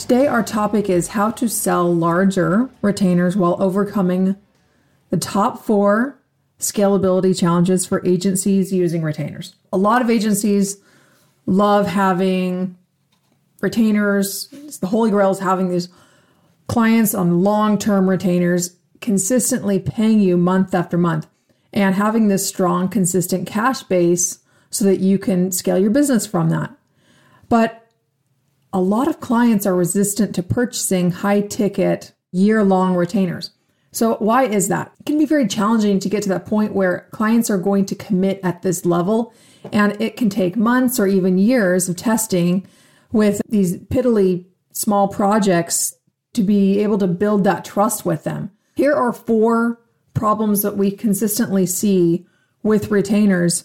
Today, our topic is how to sell larger retainers while overcoming the top four scalability challenges for agencies using retainers. A lot of agencies love having retainers. It's the holy grail is having these clients on long term retainers consistently paying you month after month and having this strong, consistent cash base so that you can scale your business from that. But a lot of clients are resistant to purchasing high ticket, year long retainers. So, why is that? It can be very challenging to get to that point where clients are going to commit at this level, and it can take months or even years of testing with these piddly small projects to be able to build that trust with them. Here are four problems that we consistently see with retainers.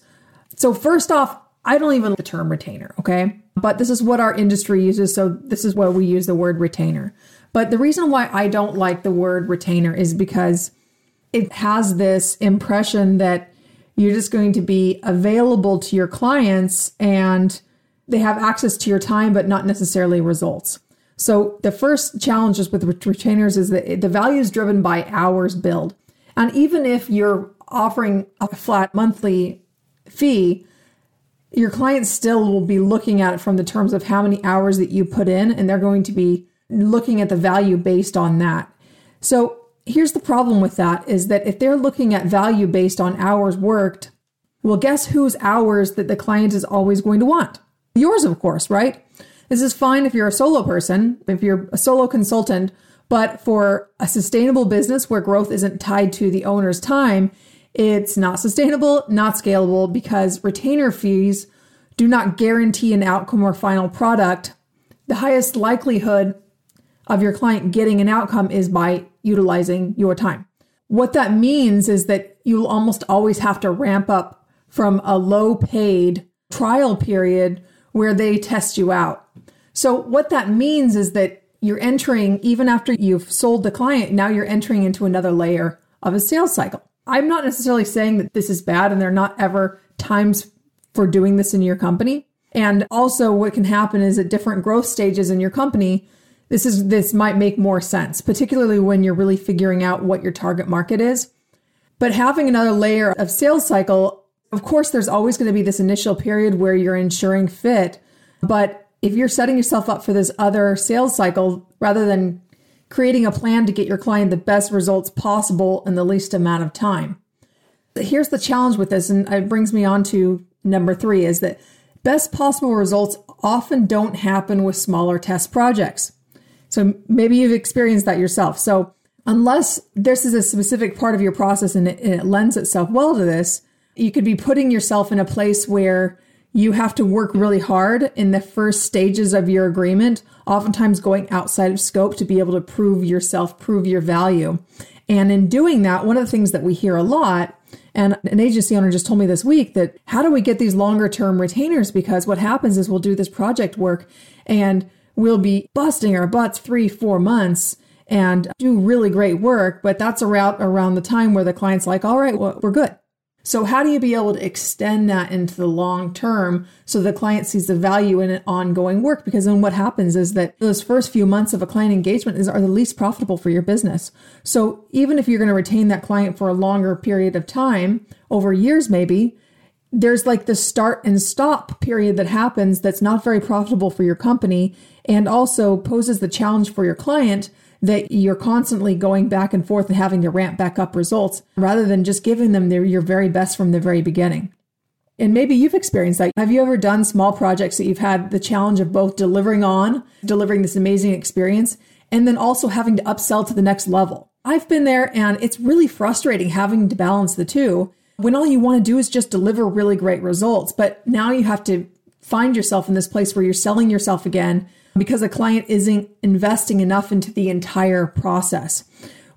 So, first off, I don't even like the term retainer, okay? But this is what our industry uses. So, this is why we use the word retainer. But the reason why I don't like the word retainer is because it has this impression that you're just going to be available to your clients and they have access to your time, but not necessarily results. So the first challenges with retainers is that the value is driven by hours billed. And even if you're offering a flat monthly fee, your clients still will be looking at it from the terms of how many hours that you put in, and they're going to be looking at the value based on that. So here's the problem with that is that if they're looking at value based on hours worked, well, guess whose hours that the client is always going to want? Yours, of course, right? This is fine if you're a solo person, if you're a solo consultant, but for a sustainable business where growth isn't tied to the owner's time, it's not sustainable, not scalable because retainer fees do not guarantee an outcome or final product. The highest likelihood of your client getting an outcome is by utilizing your time. What that means is that you'll almost always have to ramp up from a low paid trial period where they test you out. So what that means is that you're entering, even after you've sold the client, now you're entering into another layer of a sales cycle. I'm not necessarily saying that this is bad and there are not ever times for doing this in your company. And also what can happen is at different growth stages in your company, this is this might make more sense, particularly when you're really figuring out what your target market is. But having another layer of sales cycle of course, there's always going to be this initial period where you're ensuring fit. But if you're setting yourself up for this other sales cycle, rather than creating a plan to get your client the best results possible in the least amount of time. Here's the challenge with this, and it brings me on to number three is that best possible results often don't happen with smaller test projects. So maybe you've experienced that yourself. So unless this is a specific part of your process and it, and it lends itself well to this, you could be putting yourself in a place where you have to work really hard in the first stages of your agreement, oftentimes going outside of scope to be able to prove yourself, prove your value. And in doing that, one of the things that we hear a lot, and an agency owner just told me this week that how do we get these longer term retainers? Because what happens is we'll do this project work and we'll be busting our butts three, four months and do really great work. But that's around, around the time where the client's like, all right, well, we're good. So, how do you be able to extend that into the long term so the client sees the value in an ongoing work? Because then what happens is that those first few months of a client engagement is, are the least profitable for your business. So, even if you're going to retain that client for a longer period of time, over years maybe, there's like the start and stop period that happens that's not very profitable for your company and also poses the challenge for your client that you're constantly going back and forth and having to ramp back up results rather than just giving them their, your very best from the very beginning. And maybe you've experienced that. Have you ever done small projects that you've had the challenge of both delivering on, delivering this amazing experience, and then also having to upsell to the next level? I've been there and it's really frustrating having to balance the two when all you want to do is just deliver really great results. But now you have to find yourself in this place where you're selling yourself again because a client isn't investing enough into the entire process.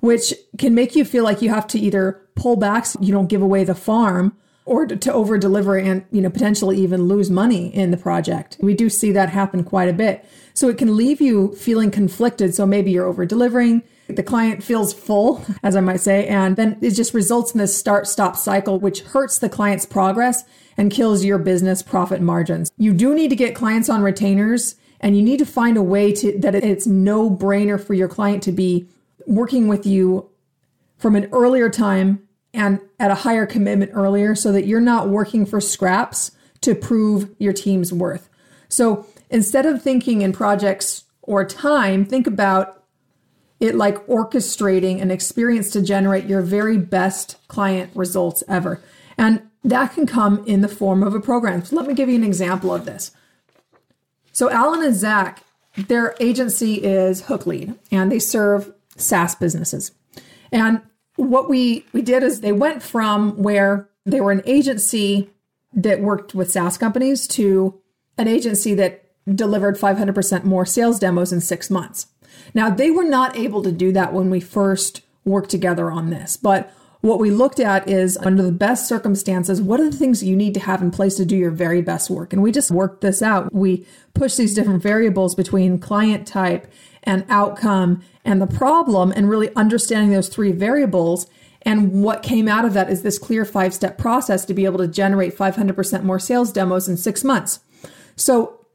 which can make you feel like you have to either pull back so you don't give away the farm or to over deliver and you know potentially even lose money in the project. We do see that happen quite a bit. So it can leave you feeling conflicted. So maybe you're over delivering, the client feels full, as I might say, and then it just results in this start stop cycle, which hurts the client's progress and kills your business profit margins. You do need to get clients on retainers and you need to find a way to that it's no brainer for your client to be working with you from an earlier time and at a higher commitment earlier so that you're not working for scraps to prove your team's worth. So instead of thinking in projects or time, think about it like orchestrating an experience to generate your very best client results ever. And that can come in the form of a program. So let me give you an example of this. So Alan and Zach, their agency is Hook Lead, and they serve SaaS businesses. And what we we did is they went from where they were an agency that worked with SaaS companies to an agency that delivered 500% more sales demos in 6 months. Now, they were not able to do that when we first worked together on this, but what we looked at is under the best circumstances, what are the things you need to have in place to do your very best work? And we just worked this out. We pushed these different variables between client type and outcome and the problem and really understanding those three variables. And what came out of that is this clear five step process to be able to generate 500% more sales demos in six months. So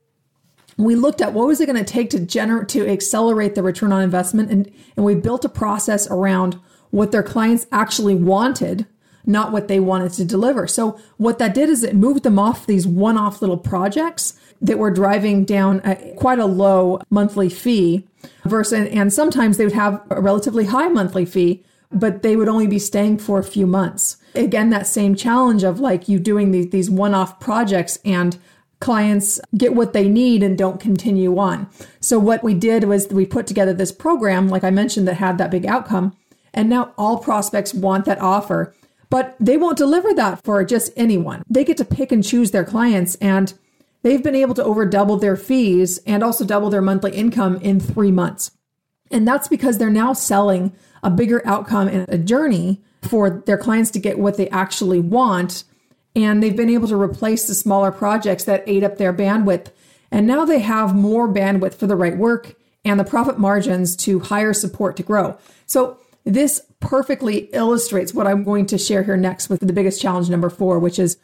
we looked at what was it going to take to generate to accelerate the return on investment and, and we built a process around what their clients actually wanted not what they wanted to deliver so what that did is it moved them off these one-off little projects that were driving down a, quite a low monthly fee versus and sometimes they would have a relatively high monthly fee but they would only be staying for a few months again that same challenge of like you doing these, these one-off projects and clients get what they need and don't continue on. So what we did was we put together this program, like I mentioned, that had that big outcome. And now all prospects want that offer, but they won't deliver that for just anyone. They get to pick and choose their clients and they've been able to over double their fees and also double their monthly income in three months. And that's because they're now selling a bigger outcome and a journey for their clients to get what they actually want and they've been able to replace the smaller projects that ate up their bandwidth. And now they have more bandwidth for the right work and the profit margins to hire support to grow. So this perfectly illustrates what I'm going to share here next with the biggest challenge number four, which is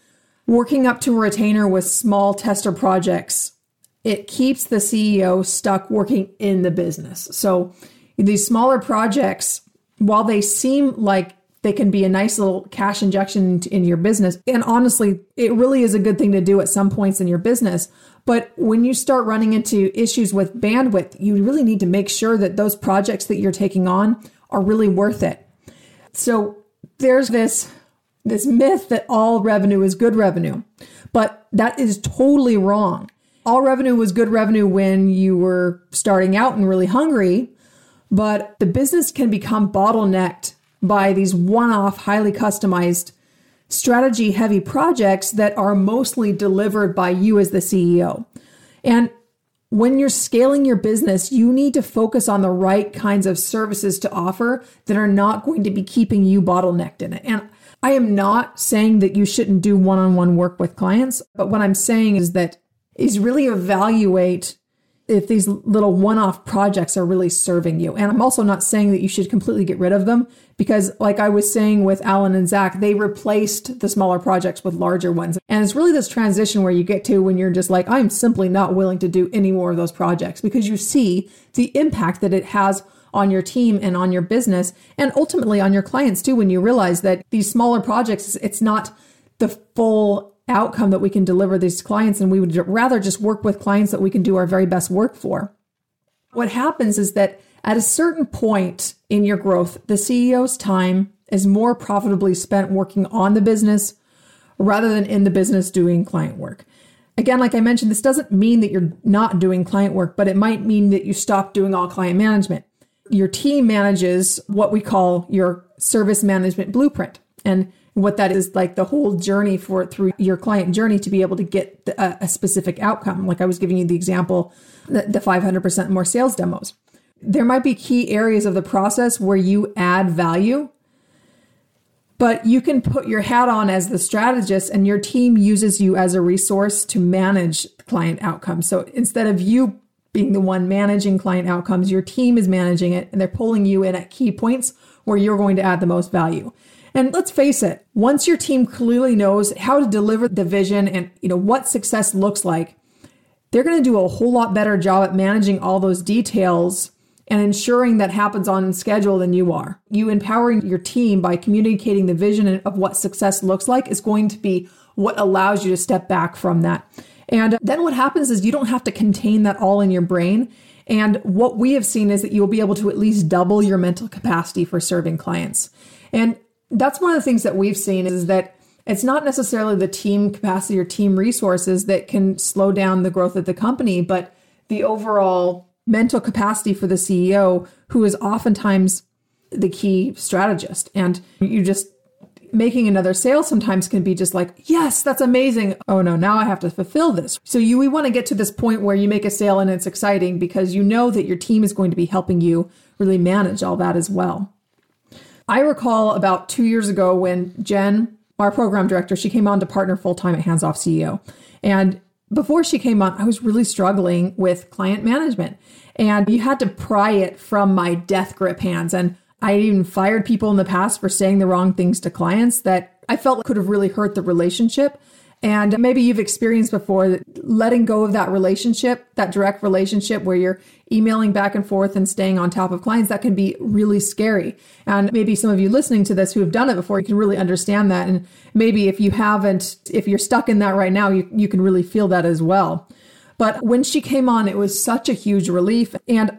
working up to a retainer with small tester projects. It keeps the CEO stuck working in the business. So these smaller projects, while they seem like they can be a nice little cash injection in your business. And honestly, it really is a good thing to do at some points in your business. But when you start running into issues with bandwidth, you really need to make sure that those projects that you're taking on are really worth it. So there's this this myth that all revenue is good revenue, but that is totally wrong. All revenue was good revenue when you were starting out and really hungry, but the business can become bottlenecked by these one off, highly customized, strategy heavy projects that are mostly delivered by you as the CEO. And when you're scaling your business, you need to focus on the right kinds of services to offer that are not going to be keeping you bottlenecked in it. And I am not saying that you shouldn't do one on one work with clients, but what I'm saying is that is really evaluate if these little one-off projects are really serving you. And I'm also not saying that you should completely get rid of them because like I was saying with Alan and Zach, they replaced the smaller projects with larger ones. And it's really this transition where you get to when you're just like, I'm simply not willing to do any more of those projects because you see the impact that it has on your team and on your business and ultimately on your clients too when you realize that these smaller projects it's not the full outcome that we can deliver these clients and we would rather just work with clients that we can do our very best work for. What happens is that at a certain point in your growth, the CEO's time is more profitably spent working on the business rather than in the business doing client work. Again, like I mentioned, this doesn't mean that you're not doing client work, but it might mean that you stop doing all client management. Your team manages what we call your service management blueprint. And what that is like the whole journey for through your client journey to be able to get a, a specific outcome. Like I was giving you the example, the, the 500% more sales demos. there might be key areas of the process where you add value, but you can put your hat on as the strategist and your team uses you as a resource to manage client outcomes. So instead of you being the one managing client outcomes, your team is managing it and they're pulling you in at key points where you're going to add the most value. And let's face it, once your team clearly knows how to deliver the vision and you know what success looks like, they're going to do a whole lot better job at managing all those details and ensuring that happens on schedule than you are. You empowering your team by communicating the vision of what success looks like is going to be what allows you to step back from that. And then what happens is you don't have to contain that all in your brain. And what we have seen is that you'll be able to at least double your mental capacity for serving clients. And that's one of the things that we've seen is that it's not necessarily the team capacity or team resources that can slow down the growth of the company, but the overall mental capacity for the CEO, who is oftentimes the key strategist. And you just making another sale sometimes can be just like, yes, that's amazing. Oh no, now I have to fulfill this. So you we want to get to this point where you make a sale and it's exciting because you know that your team is going to be helping you really manage all that as well. I recall about two years ago when Jen, our program director, she came on to partner full time at Hands Off CEO. And before she came on, I was really struggling with client management. And you had to pry it from my death grip hands. And I even fired people in the past for saying the wrong things to clients that I felt could have really hurt the relationship. And maybe you've experienced before letting go of that relationship, that direct relationship where you're emailing back and forth and staying on top of clients, that can be really scary. And maybe some of you listening to this who have done it before, you can really understand that. And maybe if you haven't, if you're stuck in that right now, you, you can really feel that as well. But when she came on, it was such a huge relief. And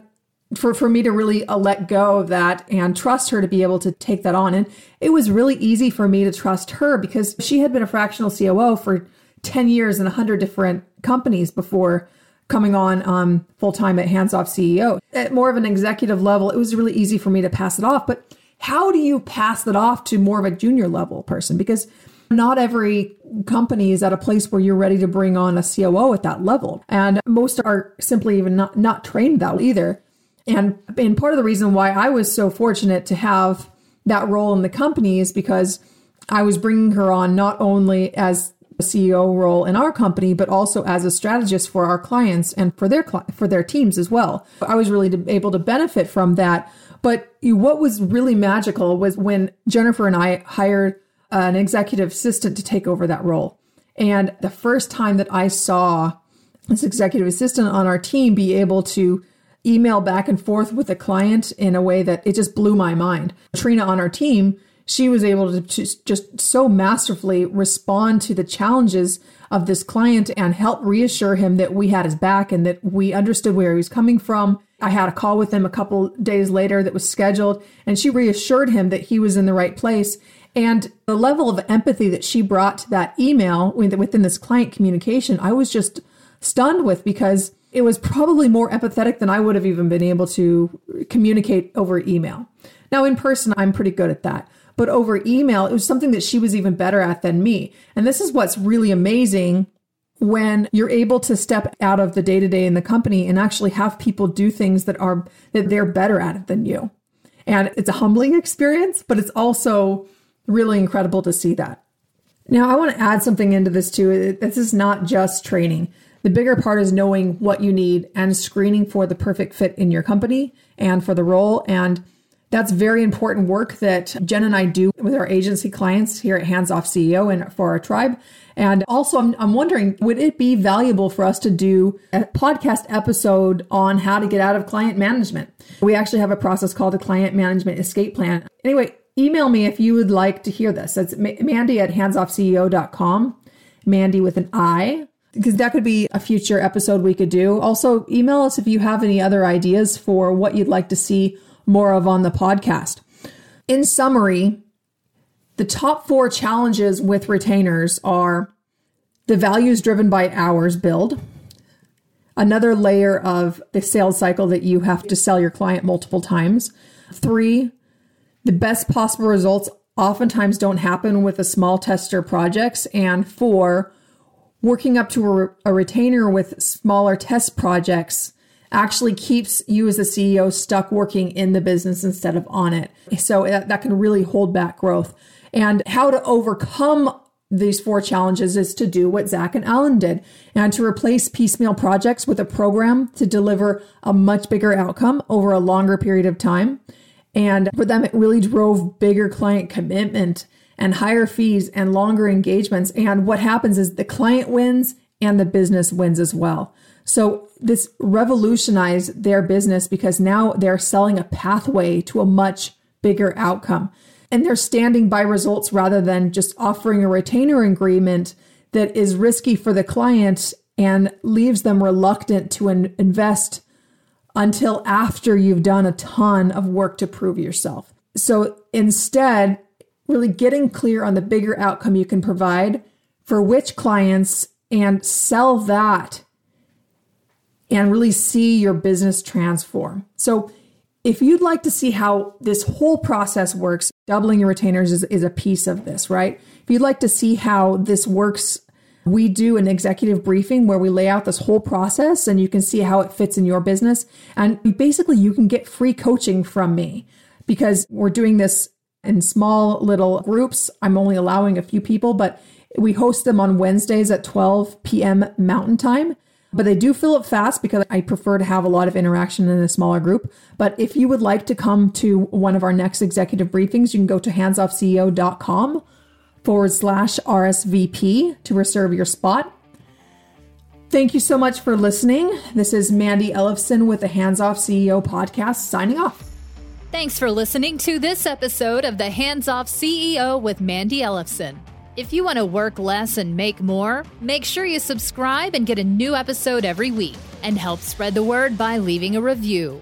for, for me to really uh, let go of that and trust her to be able to take that on. And it was really easy for me to trust her because she had been a fractional COO for 10 years in 100 different companies before coming on um, full time at Hands Off CEO. At more of an executive level, it was really easy for me to pass it off. But how do you pass that off to more of a junior level person? Because not every company is at a place where you're ready to bring on a COO at that level. And most are simply even not, not trained that either. And, and part of the reason why I was so fortunate to have that role in the company is because I was bringing her on not only as a CEO role in our company, but also as a strategist for our clients and for their for their teams as well. I was really able to benefit from that. But what was really magical was when Jennifer and I hired an executive assistant to take over that role. And the first time that I saw this executive assistant on our team be able to email back and forth with a client in a way that it just blew my mind. Trina on our team, she was able to just so masterfully respond to the challenges of this client and help reassure him that we had his back and that we understood where he was coming from. I had a call with him a couple days later that was scheduled, and she reassured him that he was in the right place. And the level of empathy that she brought to that email within this client communication, I was just stunned with because it was probably more empathetic than I would have even been able to communicate over email. Now, in person, I'm pretty good at that. But over email, it was something that she was even better at than me. And this is what's really amazing when you're able to step out of the day to day in the company and actually have people do things that are that they're better at it than you. And it's a humbling experience, but it's also really incredible to see that. Now, I want to add something into this too. This is not just training. The bigger part is knowing what you need and screening for the perfect fit in your company and for the role. And that's very important work that Jen and I do with our agency clients here at Hands Off CEO and for our tribe. And also, I'm, I'm wondering, would it be valuable for us to do a podcast episode on how to get out of client management? We actually have a process called a client management escape plan. Anyway, email me if you would like to hear this. It's Mandy at handsoffceo.com, Mandy with an I because that could be a future episode we could do. Also, email us if you have any other ideas for what you'd like to see more of on the podcast. In summary, the top four challenges with retainers are the values driven by hours billed, another layer of the sales cycle that you have to sell your client multiple times. Three, the best possible results oftentimes don't happen with a small tester projects. And four, working up to a, a retainer with smaller test projects actually keeps you as a CEO stuck working in the business instead of on it. So that, that can really hold back growth. And how to overcome these four challenges is to do what Zach and Alan did and to replace piecemeal projects with a program to deliver a much bigger outcome over a longer period of time. And for them, it really drove bigger client commitment and higher fees and longer engagements. And what happens is the client wins and the business wins as well. So this revolutionized their business because now they're selling a pathway to a much bigger outcome. And they're standing by results rather than just offering a retainer agreement that is risky for the client and leaves them reluctant to in- invest until after you've done a ton of work to prove yourself. So instead, really getting clear on the bigger outcome you can provide for which clients and sell that and really see your business transform. So, if you'd like to see how this whole process works, doubling your retainers is, is a piece of this, right? If you'd like to see how this works, we do an executive briefing where we lay out this whole process and you can see how it fits in your business. And basically, you can get free coaching from me because we're doing this in small little groups. I'm only allowing a few people, but we host them on Wednesdays at 12 p.m. Mountain Time. But they do fill up fast because I prefer to have a lot of interaction in a smaller group. But if you would like to come to one of our next executive briefings, you can go to handsoffceo.com forward slash RSVP to reserve your spot. Thank you so much for listening. This is Mandy Ellefson with the Hands Off CEO podcast signing off. Thanks for listening to this episode of the Hands Off CEO with Mandy Ellefson. If you want to work less and make more, make sure you subscribe and get a new episode every week and help spread the word by leaving a review.